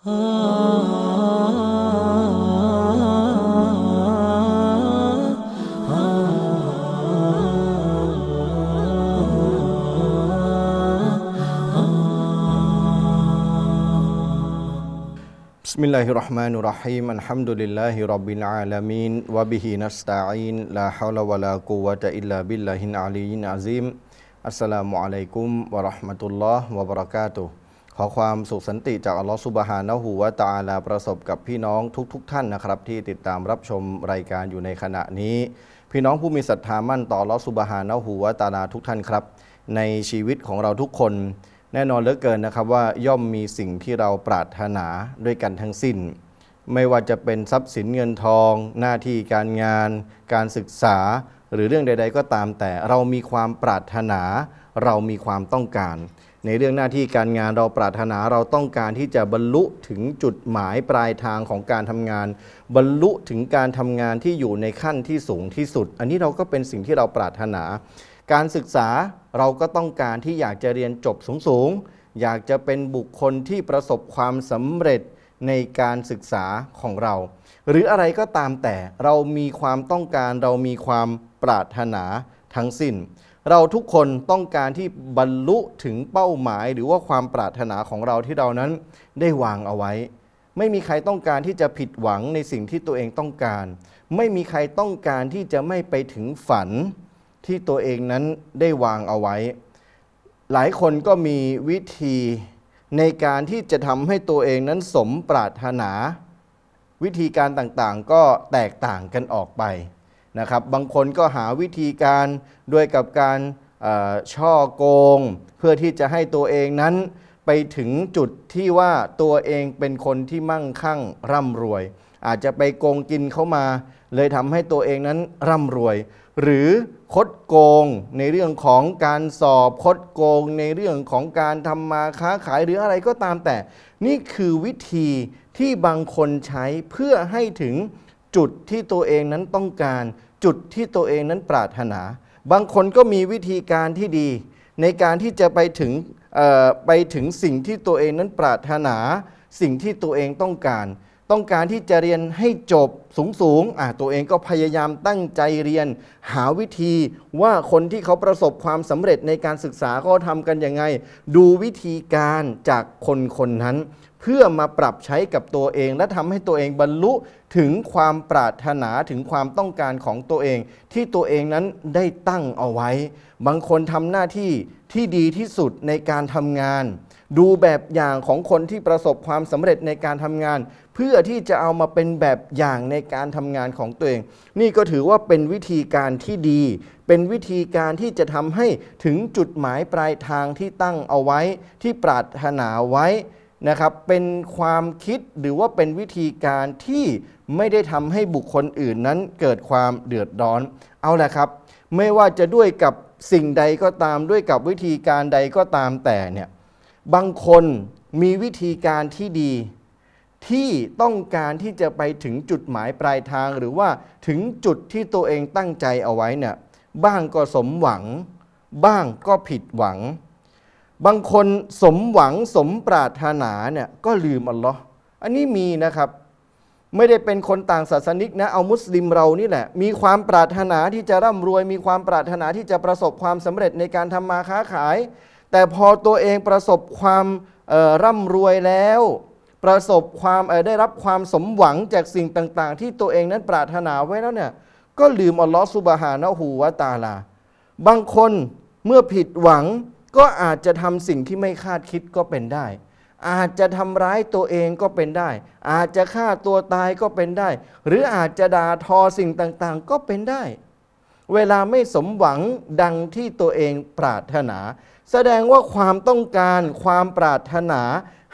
بسم الله الرحمن الرحيم الحمد لله رب العالمين وبه نستعين لا حول ولا قوة إلا بالله العلي العظيم السلام عليكم ورحمة الله وبركاته ขอความสุขสันติจากอัลลอฮ์ซุบฮานะฮูวะตาลาประสบกับพี่น้องทุกๆทท่านนะครับ ที่ติดตามรับชมรายการอยู่ในขณะนี้ พี่น้องผู้มีศรัทธามั่นต่ออัลลอฮ์ซุบฮานะฮูวะตาลาทุกท่านครับ ในชีวิตของเราทุกคน แน่นอนเหลือเกินนะครับว่าย่อมมีสิ่งที่เราปรารถนาด้วยกันทั้งสิ้น ไม่ว่าจะเป็นทรัพย์สินเงินทอง หน้าที่การงาน การศึกษา หรือเรื่องใด ๆ ก็ตามแต่เรามีความปรารถนา เรามีความต้องการ ในเรื่องหน้าที่การงานเราปรารถนาเราต้องการที่จะบรรลุถึงจุดหมายปลายทางของการทำงาน บรรลุถึงการทำงานที่อยู่ในขั้นที่สูงที่สุด อันนี้เราก็เป็นสิ่งที่เราปรารถนา การศึกษาเราก็ต้องการที่อยากจะเรียนจบสูงๆอยากจะเป็นบุคคลที่ประสบความสำเร็จในการศึกษาของเรา หรืออะไรก็ตามแต่เรามีความต้องการเรามีความ ปรารถนาทั้งสิ้น เราทุกคนต้องการที่บรรลุถึงเป้าหมาย หรือว่าความปรารถนาของเราที่เรานั้นได้วางเอาไว้ ไม่มีใครต้องการที่จะผิดหวังในสิ่งที่ตัวเองต้องการ ไม่มีใครต้องการที่จะไม่ไปถึงฝันที่ตัวเองนั้นได้วางเอาไว้ หลายคนก็มีวิธีในการที่จะทำให้ตัวเองนั้นสมปรารถนา วิธีการต่างๆ ก็แตกต่างกันออกไป นะครับบางคนก็หาวิธีการด้วยกับการช่อโกง เพื่อที่จะให้ตัวเองนั้นไปถึงจุดที่ว่าตัวเองเป็นคนที่มั่งคั่งร่ำรวย อาจจะไปโกงกินเข้ามา เลยทำให้ตัวเองนั้นร่ำรวย หรือคดโกงในเรื่องของการสอบคดโกง ในเรื่องของการทำมาค้าขายหรืออะไรก็ตามแต่ นี่คือวิธีที่บางคนใช้เพื่อให้ถึง จุดที่ตัวเองนั้นต้องการ จุดที่ตัวเองนั้นปรารถนา บางคนก็มีวิธีการที่ดี ในการที่จะไปถึงไปถึงสิ่งที่ตัวเองนั้นปรารถนา สิ่งที่ตัวเองต้องการ ต้องการที่จะเรียนให้จบสูงสูงตัวเองก็พยายามตั้งใจเรียน หาวิธีว่าคนที่เขาประสบความสำเร็จในการศึกษาเขาทำกันยังไง ดูวิธีการจากคนคนนั้น เพื่อมาปรับใช้กับตัวเอง และทำให้ตัวเองบรรลุถึงความปรารถนาถึงความต้องการของตัวเอง ที่ตัวเองนั้นได้ตั้งเอาไว้ บางคนทำหน้าที่ที่ดีที่สุดในการทำงาน ดูแบบอย่างของคนที่ประสบความสำเร็จในการทำงาน พื่อที่จะเอามาเป็นแบบอย่างในการทำงานของตัวเอง นี่ก็ถือว่าเป็นวิธีการที่ดี เป็นวิธีการที่จะทำให้ถึงจุดหมายปลายทางที่ตั้งเอาไว้ ที่ปรารถนาไว้นะครับเป็นความคิดหรือว่าเป็นวิธีการที่ไม่ได้ทำให้บุคคลอื่นนั้นเกิดความเดือดร้อน เอาละครับ ไม่ว่าจะด้วยกับสิ่งใดก็ตามด้วยกับวิธีการใดก็ตามแต่เนี่ยบางคนมีวิธีการที่ดี ที่ต้องการที่จะไปถึงจุดหมายปลายทาง หรือว่าถึงจุดที่ตัวเองตั้งใจเอาไว้เนี่ยบ้างก็สมหวัง บ้างก็ผิดหวัง บางคนสมหวังสมปรารถนาเนี่ยก็ลืมอัลลอฮ์อันนี้มีนะครับไม่ได้เป็นคนต่างศาสนิกนะ เอามุสลิมเรานี่แหละ มีความปรารถนาที่จะร่ำรวย มีความปรารถนาที่จะประสบความสำเร็จในการทำมาค้าขาย แต่พอตัวเองประสบความร่ำรวยแล้ว ประสบความได้รับความสมหวังจากสิ่งต่างๆ ที่ตัวเองนั้นปรารถนาไว้แล้วเนี่ยก็ลืมอัลลอฮฺซุบฮานะฮูวะตาลา บางคนเมื่อผิดหวังก็อาจจะทำสิ่งที่ไม่คาดคิดก็เป็นได้ อาจจะทำร้ายตัวเองก็เป็นได้ อาจจะฆ่าตัวตายก็เป็นได้ หรืออาจจะด่าทอสิ่งต่างๆ ก็เป็นได้ เวลาไม่สมหวังดังที่ตัวเองปรารถนา แสดงว่าความต้องการความปรารถนา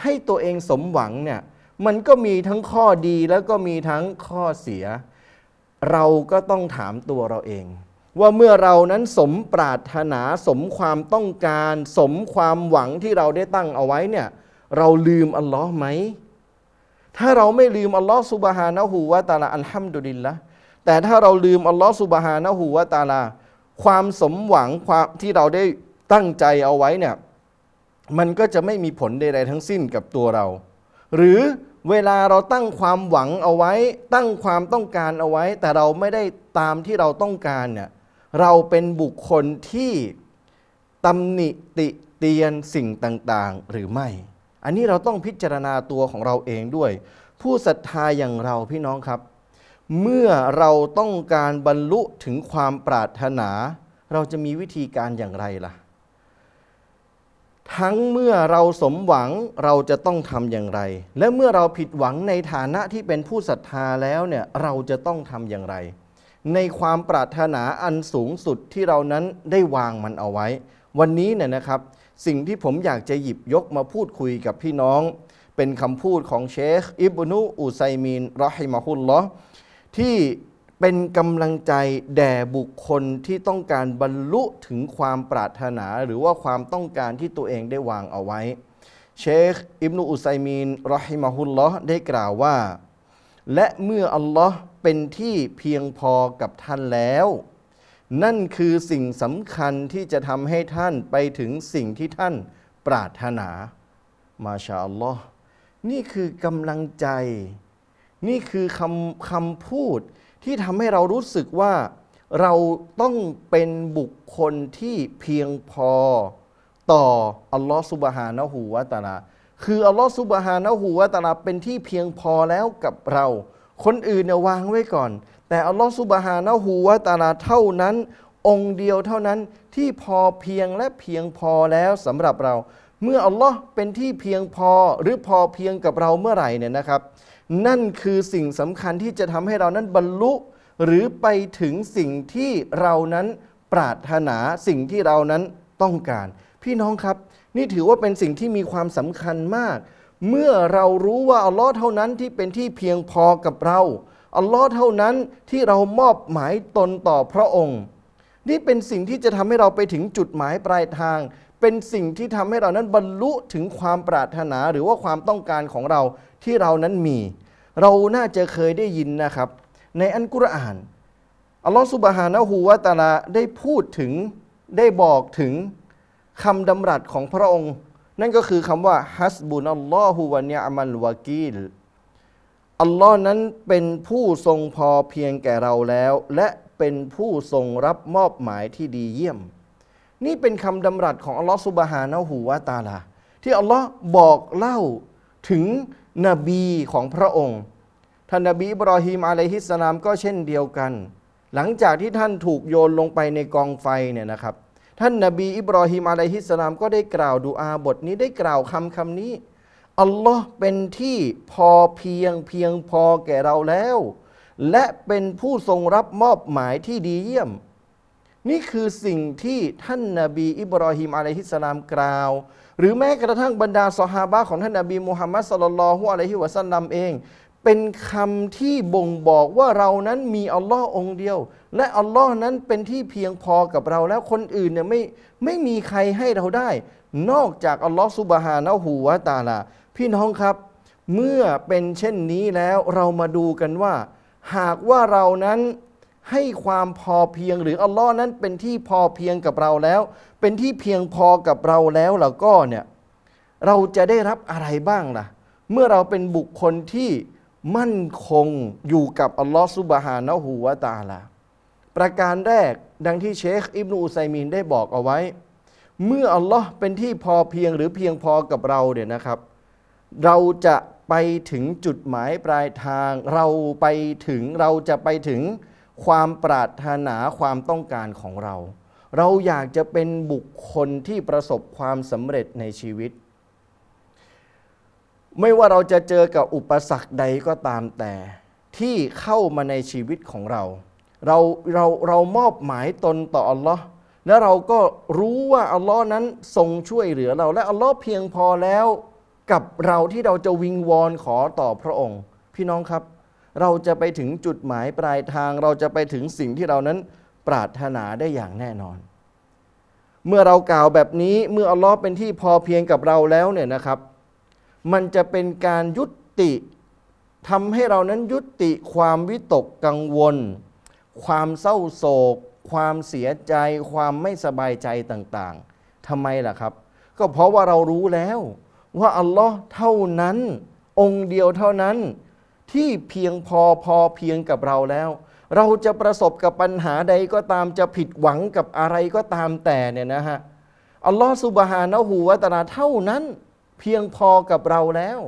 ให้ตัวเองสมหวังเนี่ยมันก็มีทั้งข้อดีแล้วก็มีทั้งข้อเสีย เราก็ต้องถามตัวเราเอง ว่าเมื่อเรานั้นสมปรารถนาสมความต้องการ สมความหวังที่เราได้ตั้งเอาไว้เนี่ยเราลืมอัลลอฮ์ไหม ถ้าเราไม่ลืมอัลลอฮ์สุบฮานะฮูวะตาลาอัลฮัมดุลิลละแต่ถ้าเราลืมอัลลอฮ์สุบฮานะฮูวะตาลา ความสมหวังความที่เราได้ตั้งใจเอาไว้เนี่ย มันก็จะไม่มีผลใดๆทั้งสิ้นกับตัวเรา หรือเวลาเราตั้งความหวังเอาไว้ ตั้งความต้องการเอาไว้ แต่เราไม่ได้ตามที่เราต้องการเนี่ยเราเป็นบุคคลที่ตำหนิติเตียนสิ่งต่างๆ หรือไม่ อันนี้เราต้องพิจารณาตัวของเราเองด้วย ผู้ศรัทธาอย่างเราพี่น้องครับ เมื่อเราต้องการบรรลุถึงความปรารถนา เราจะมีวิธีการอย่างไรล่ะ ทั้งเมื่อเราสมหวังเราจะต้องทำอย่างไร และเมื่อเราผิดหวังในฐานะที่เป็นผู้ศรัทธาแล้วเนี่ยเราจะต้องทำอย่างไร ในความปรารถนาอันสูงสุดที่เรานั้นได้วางมันเอาไว้ วันนี้เนี่ยนะครับ สิ่งที่ผมอยากจะหยิบยกมาพูดคุยกับพี่น้อง เป็นคำพูดของเชคอิบนุอุไซมีนรอฮิมะฮุลลอที่ เป็นกำลังใจแด่บุคคลที่ต้องการบรรลุถึงความปรารถนา หรือว่าความต้องการที่ตัวเองได้วางเอาไว้ เชคอิบนุอุไซมีนรอฮิมะฮุลลอฮ์ได้กล่าวว่า และเมื่ออัลลอฮ์เป็นที่เพียงพอกับท่านแล้ว นั่นคือสิ่งสำคัญที่จะทำให้ท่านไปถึงสิ่งที่ท่านปรารถนา มาชาอัลลอฮ์นี่คือกำลังใจ นี่คือคำคำพูด ที่ทำให้เรารู้สึกว่าเราต้องเป็นบุคคลที่เพียงพอต่ออัลลอฮ์สุบฮานะฮูวะตะอาลาคืออัลลอฮ์สุบฮานะฮูวะตะอาลาเป็นที่เพียงพอแล้วกับเรา คนอื่นเนี่ยวางไว้ก่อน แต่อัลลอฮ์สุบฮานะฮูวะตะอาลาเท่านั้น องค์เดียวเท่านั้นที่พอเพียงและเพียงพอแล้วสำหรับเรา เมื่ออัลลอฮ์เป็นที่เพียงพอหรือพอเพียงกับเราเมื่อไหร่เนี่ยนะครับ นั่นคือสิ่งสำคัญที่จะทำให้เรานั้นบรรลุ หรือไปถึงสิ่งที่เรานั้นปรารถนาสิ่งที่เรานั้นต้องการ พี่น้องครับ นี่ถือว่าเป็นสิ่งที่มีความสำคัญมาก เมื่อเรารู้ว่าอัลลอฮ์เท่านั้นที่เป็นที่เพียงพอกับเราอัลลอฮ์เท่านั้นที่เรามอบหมายตนต่อพระองค์ นี่เป็นสิ่งที่จะทำให้เราไปถึงจุดหมายปลายทาง เป็นสิ่งที่ทำให้เรานั้นบรรลุถึงความปรารถนาหรือว่าความต้องการของเรา ที่เรานั้นมี เราน่าจะเคยได้ยินนะครับ ในอันกุรอานอัลลอฮฺสุบฮานะฮูวะตาลาได้พูดถึงได้บอกถึงคำดำรัสของพระองค์ นั่นก็คือคำว่าฮัสบุนอัลลอฮุวะเนียมัลวากีลอัลลอฮ์นั้นเป็นผู้ทรงพอเพียงแก่เราแล้ว และเป็นผู้ทรงรับมอบหมายที่ดีเยี่ยม นี่เป็นคำดำรัสของอัลลอฮ์สุบฮานะฮูวะตาลา ที่อัลลอฮ์บอกเล่าถึง นบีของพระองค์ ท่านนบีบรอฮีมอะลัยฮิสสลามก็เช่นเดียวกัน หลังจากที่ท่านถูกโยนลงไปในกองไฟเนี่ยนะครับ ท่านนบีอิบรอฮีมอะลัยฮิสสลามก็ได้กล่าวดูอาบทนี้ได้กล่าวคำคำนี้อัลลอฮ์เป็นที่พอเพียงเพียงพอแก่เราแล้ว และเป็นผู้ทรงรับมอบหมายที่ดีเยี่ยม นี่คือสิ่งที่ท่านนาบีอิบรอฮิมอะลัยฮิสสลามกล่าว หรือแม้กระทั่งบรรดาสหาบะของท่านนาบีมุฮัมมัดสลลัลฮุอะลัยฮิวะสัลลัมเอง เป็นคำที่บ่งบอกว่าเรานั้นมีอัลลอฮ์องค์เดียว และอัลลอฮ์นั้นเป็นที่เพียงพอกับเราแล้วคนอื่นเนี่ยไม่ไม่มีใครให้เราได้ นอกจากอัลลอฮ์ซุบฮานะฮูวะตาลาพี่น้องครับ เมื่อเป็นเช่นนี้แล้วเรามาดูกันว่า หากว่าเรานั้น ให้ความพอเพียงหรืออัลลอฮ์นั้นเป็นที่พอเพียงกับเราแล้ว เป็นที่เพียงพอกับเราแล้วแล้วก็เนี่ยเราจะได้รับอะไรบ้างล่ะ เมื่อเราเป็นบุคคลที่มั่นคงอยู่กับอัลลอฮ์ซุบฮานะฮูวะตาลาประการแรกดังที่เชคอิบนูอุไซมีนได้บอกเอาไว้ เมื่ออัลลอฮ์เป็นที่พอเพียงหรือเพียงพอกับเราเนี่ยนะครับ เราจะไปถึงจุดหมายปลายทาง เราไปถึงเราจะไปถึง ความปรารถนาความต้องการของเรา เราอยากจะเป็นบุคคลที่ประสบความสำเร็จในชีวิต ไม่ว่าเราจะเจอกับอุปสรรคใดก็ตามแต่ ที่เข้ามาในชีวิตของเรา เราเราเรามอบหมายตนต่ออัลลอฮ์และเราก็รู้ว่าอัลลอฮ์นั้นทรงช่วยเหลือเรา และอัลลอฮ์เพียงพอแล้วกับเราที่เราจะวิงวอนขอต่อพระองค์ พี่น้องครับ เราจะไปถึงจุดหมายปลายทาง เราจะไปถึงสิ่งที่เรานั้นปรารถนาได้อย่างแน่นอน เมื่อเรากล่าวแบบนี้เมื่ออัลลอฮ์เป็นที่พอเพียงกับเราแล้วเนี่ยนะครับ มันจะเป็นการยุติทำให้เรานั้นยุติความวิตกกังวล ความเศร้าโศก ความเสียใจ ความไม่สบายใจต่างๆทำไมล่ะครับ ก็เพราะว่าเรารู้แล้ว ว่าอัลลอฮ์เท่านั้น องค์เดียวเท่านั้น ที่เพียงพอพอเพียงกับเราแล้ว เราจะประสบกับปัญหาใดก็ตามจะผิดหวังกับอะไรก็ตามแต่เนี่ยนะฮะอัลลอฮฺสุบฮานะฮูวะตาลาเท่านั้น เพียงพอกับเราแล้ว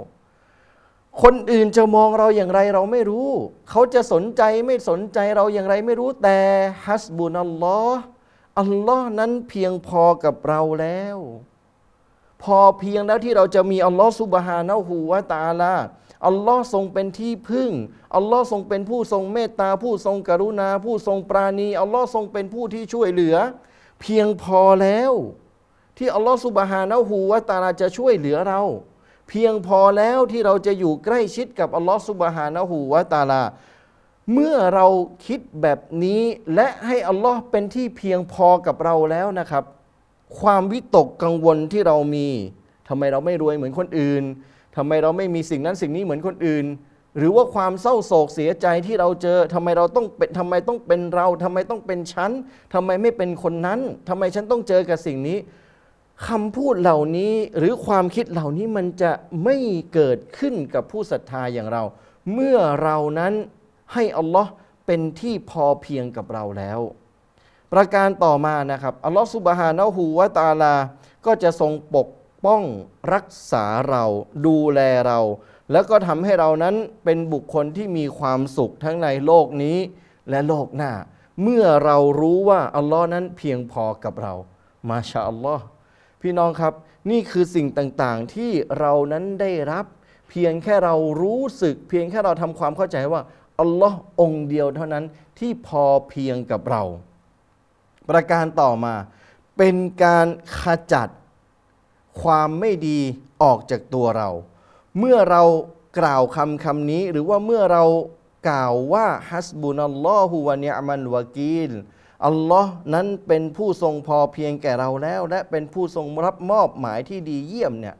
คนอื่นจะมองเราอย่างไรเราไม่รู้ เขาจะสนใจไม่สนใจเราอย่างไรไม่รู้แต่ฮัสบุนัลลอฮ์อัลลอฮ์นั้นเพียงพอกับเราแล้ว พอเพียงแล้วที่เราจะมีอัลลอฮ์ซุบฮานะฮูวะตาลา อัลลอฮ์ทรงเป็นที่พึ่ง อัลลอฮ์ทรงเป็นผู้ทรงเมตตา ผู้ทรงกรุณา ผู้ทรงปราณี อัลลอฮ์ทรงเป็นผู้ที่ช่วยเหลือ เพียงพอแล้ว ที่อัลลอฮ์ซุบฮานะฮูวะตาลาจะช่วยเหลือเรา เพียงพอแล้วที่เราจะอยู่ใกล้ชิดกับอัลลอฮ์ซุบฮานะฮูวะตาลา เมื่อเราคิดแบบนี้และให้อัลลอฮ์เป็นที่เพียงพอกับเราแล้วนะครับ ความวิตกกังวลที่เรามีทำไมเราไม่รวยเหมือนคนอื่น ทำไมเราไม่มีสิ่งนั้นสิ่งนี้เหมือนคนอื่น หรือว่าความเศร้าโศกเสียใจที่เราเจอทำไมเราต้องเป็นทำไมต้องเป็นเราทำไมต้องเป็นฉันทำไมไม่เป็นคนนั้นทำไมฉันต้องเจอกับสิ่งนี้คำพูดเหล่านี้หรือความคิดเหล่านี้มันจะไม่เกิดขึ้นกับผู้ศรัทธาอย่างเรา เมื่อเรานั้นให้อัลลอฮ์เป็นที่พอเพียงกับเราแล้ว ประการต่อมานะครับอัลลอฮฺสุบฮานะฮูวะตาลา ก็จะทรงปก ป้องรักษาเราดูแลเรา แล้วก็ทำให้เรานั้นเป็นบุคคลที่มีความสุขทั้งในโลกนี้และโลกหน้า เมื่อเรารู้ว่าอัลลอฮ์นั้นเพียงพอกับเรา มาชาอัลลอฮ์พี่น้องครับ นี่คือสิ่งต่างๆที่เรานั้นได้รับ เพียงแค่เรารู้สึก เพียงแค่เราทำความเข้าใจว่าอัลลอฮ์องค์เดียวเท่านั้นที่พอเพียงกับเรา ประการต่อมาเป็นการขจัด ความไม่ดีออกจากตัวเรา เมื่อเรากล่าวคำคำนี้ หรือว่าเมื่อเรากล่าวว่าฮัสบุนัลลอฮุวะเนียมันวะกีลอัลลอฮ์นั้นเป็นผู้ทรงพอเพียงแก่เราแล้ว และเป็นผู้ทรงรับมอบหมายที่ดีเยี่ยมเนี่ย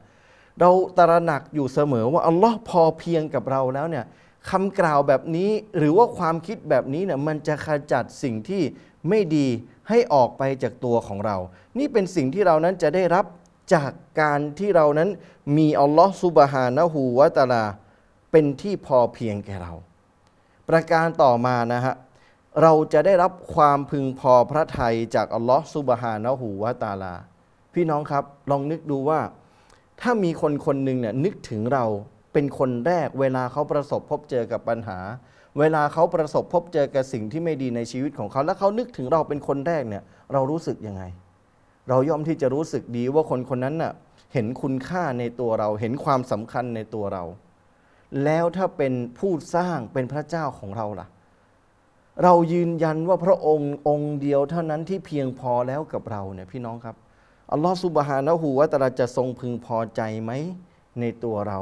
เราตระหนักอยู่เสมอว่าอัลลอฮ์พอเพียงกับเราแล้วเนี่ยคำกล่าวแบบนี้หรือว่าความคิดแบบนี้เนี่ยมันจะขจัดสิ่งที่ไม่ดีให้ออกไปจากตัวของเรา นี่เป็นสิ่งที่เรานั้นจะได้รับ จากการที่เรานั้นมีอัลลอฮ์ซุบฮานะฮูวะตาลา เป็นที่พอเพียงแก่เรา ประการต่อมานะฮะเราจะได้รับความพึงพอพระทัยจากอัลลอฮ์ซุบฮานะฮูวะตาลา พี่น้องครับลองนึกดูว่า ถ้ามีคนคนหนึ่งเนี่ยนึกถึงเราเป็นคนแรกเวลาเขาประสบพบเจอกับปัญหา เวลาเขาประสบพบเจอกับสิ่งที่ไม่ดีในชีวิตของเขา แล้วเขานึกถึงเราเป็นคนแรกเนี่ยเรารู้สึกยังไง เราย่อมที่จะรู้สึกดีว่าคนคนนั้นน่ะเห็นคุณค่าในตัวเรา เห็นความสำคัญในตัวเรา แล้วถ้าเป็นผู้สร้างเป็นพระเจ้าของเราล่ะ เรายืนยันว่าพระองค์องค์เดียวเท่านั้นที่เพียงพอแล้วกับเราเนี่ยพี่น้องครับอัลลอฮฺสุบฮานะฮูวะตาลาจะทรงพึงพอใจไหมในตัวเรา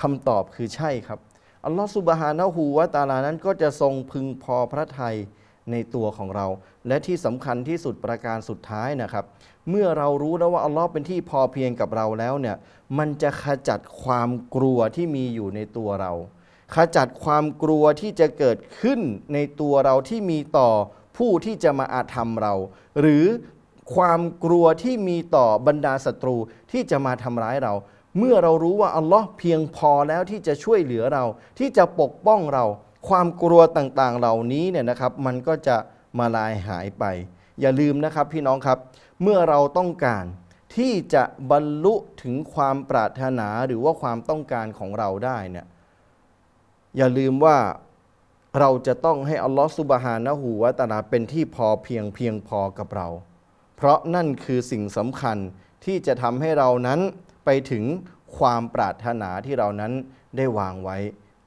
คำตอบคือใช่ครับอัลลอฮฺสุบฮานะฮูวะตาลานั้นก็จะทรงพึงพอพระทัย ในตัวของเรา และที่สำคัญที่สุดประการสุดท้ายนะครับ เมื่อเรารู้แล้วว่าอัลลอฮ์เป็นที่พอเพียงกับเราแล้วเนี่ยมันจะขจัดความกลัวที่มีอยู่ในตัวเรา ขจัดความกลัวที่จะเกิดขึ้นในตัวเราที่มีต่อผู้ที่จะมาอาธรรมเรา หรือความกลัวที่มีต่อบรรดาศัตรูที่จะมาทำร้ายเรา เมื่อเรารู้ว่าอัลลอฮ์เพียงพอแล้วที่จะช่วยเหลือเรา ที่จะปกป้องเรา ความกลัวต่างๆ เหล่านี้เนี่ยนะครับมันก็จะมาลายหายไป อย่าลืมนะครับพี่น้องครับ เมื่อเราต้องการที่จะบรรลุถึงความปรารถนาหรือว่าความต้องการของเราได้เนี่ยอย่าลืมว่าเราจะต้องให้อัลลอฮฺสุบฮานะฮูวะตาลาเป็นที่พอเพียงเพียงพอกับเรา เพราะนั่นคือสิ่งสำคัญที่จะทำให้เรานั้นไปถึงความปรารถนาที่เรานั้นได้วางไว้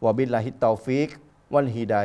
وبالله التوفيق والهداية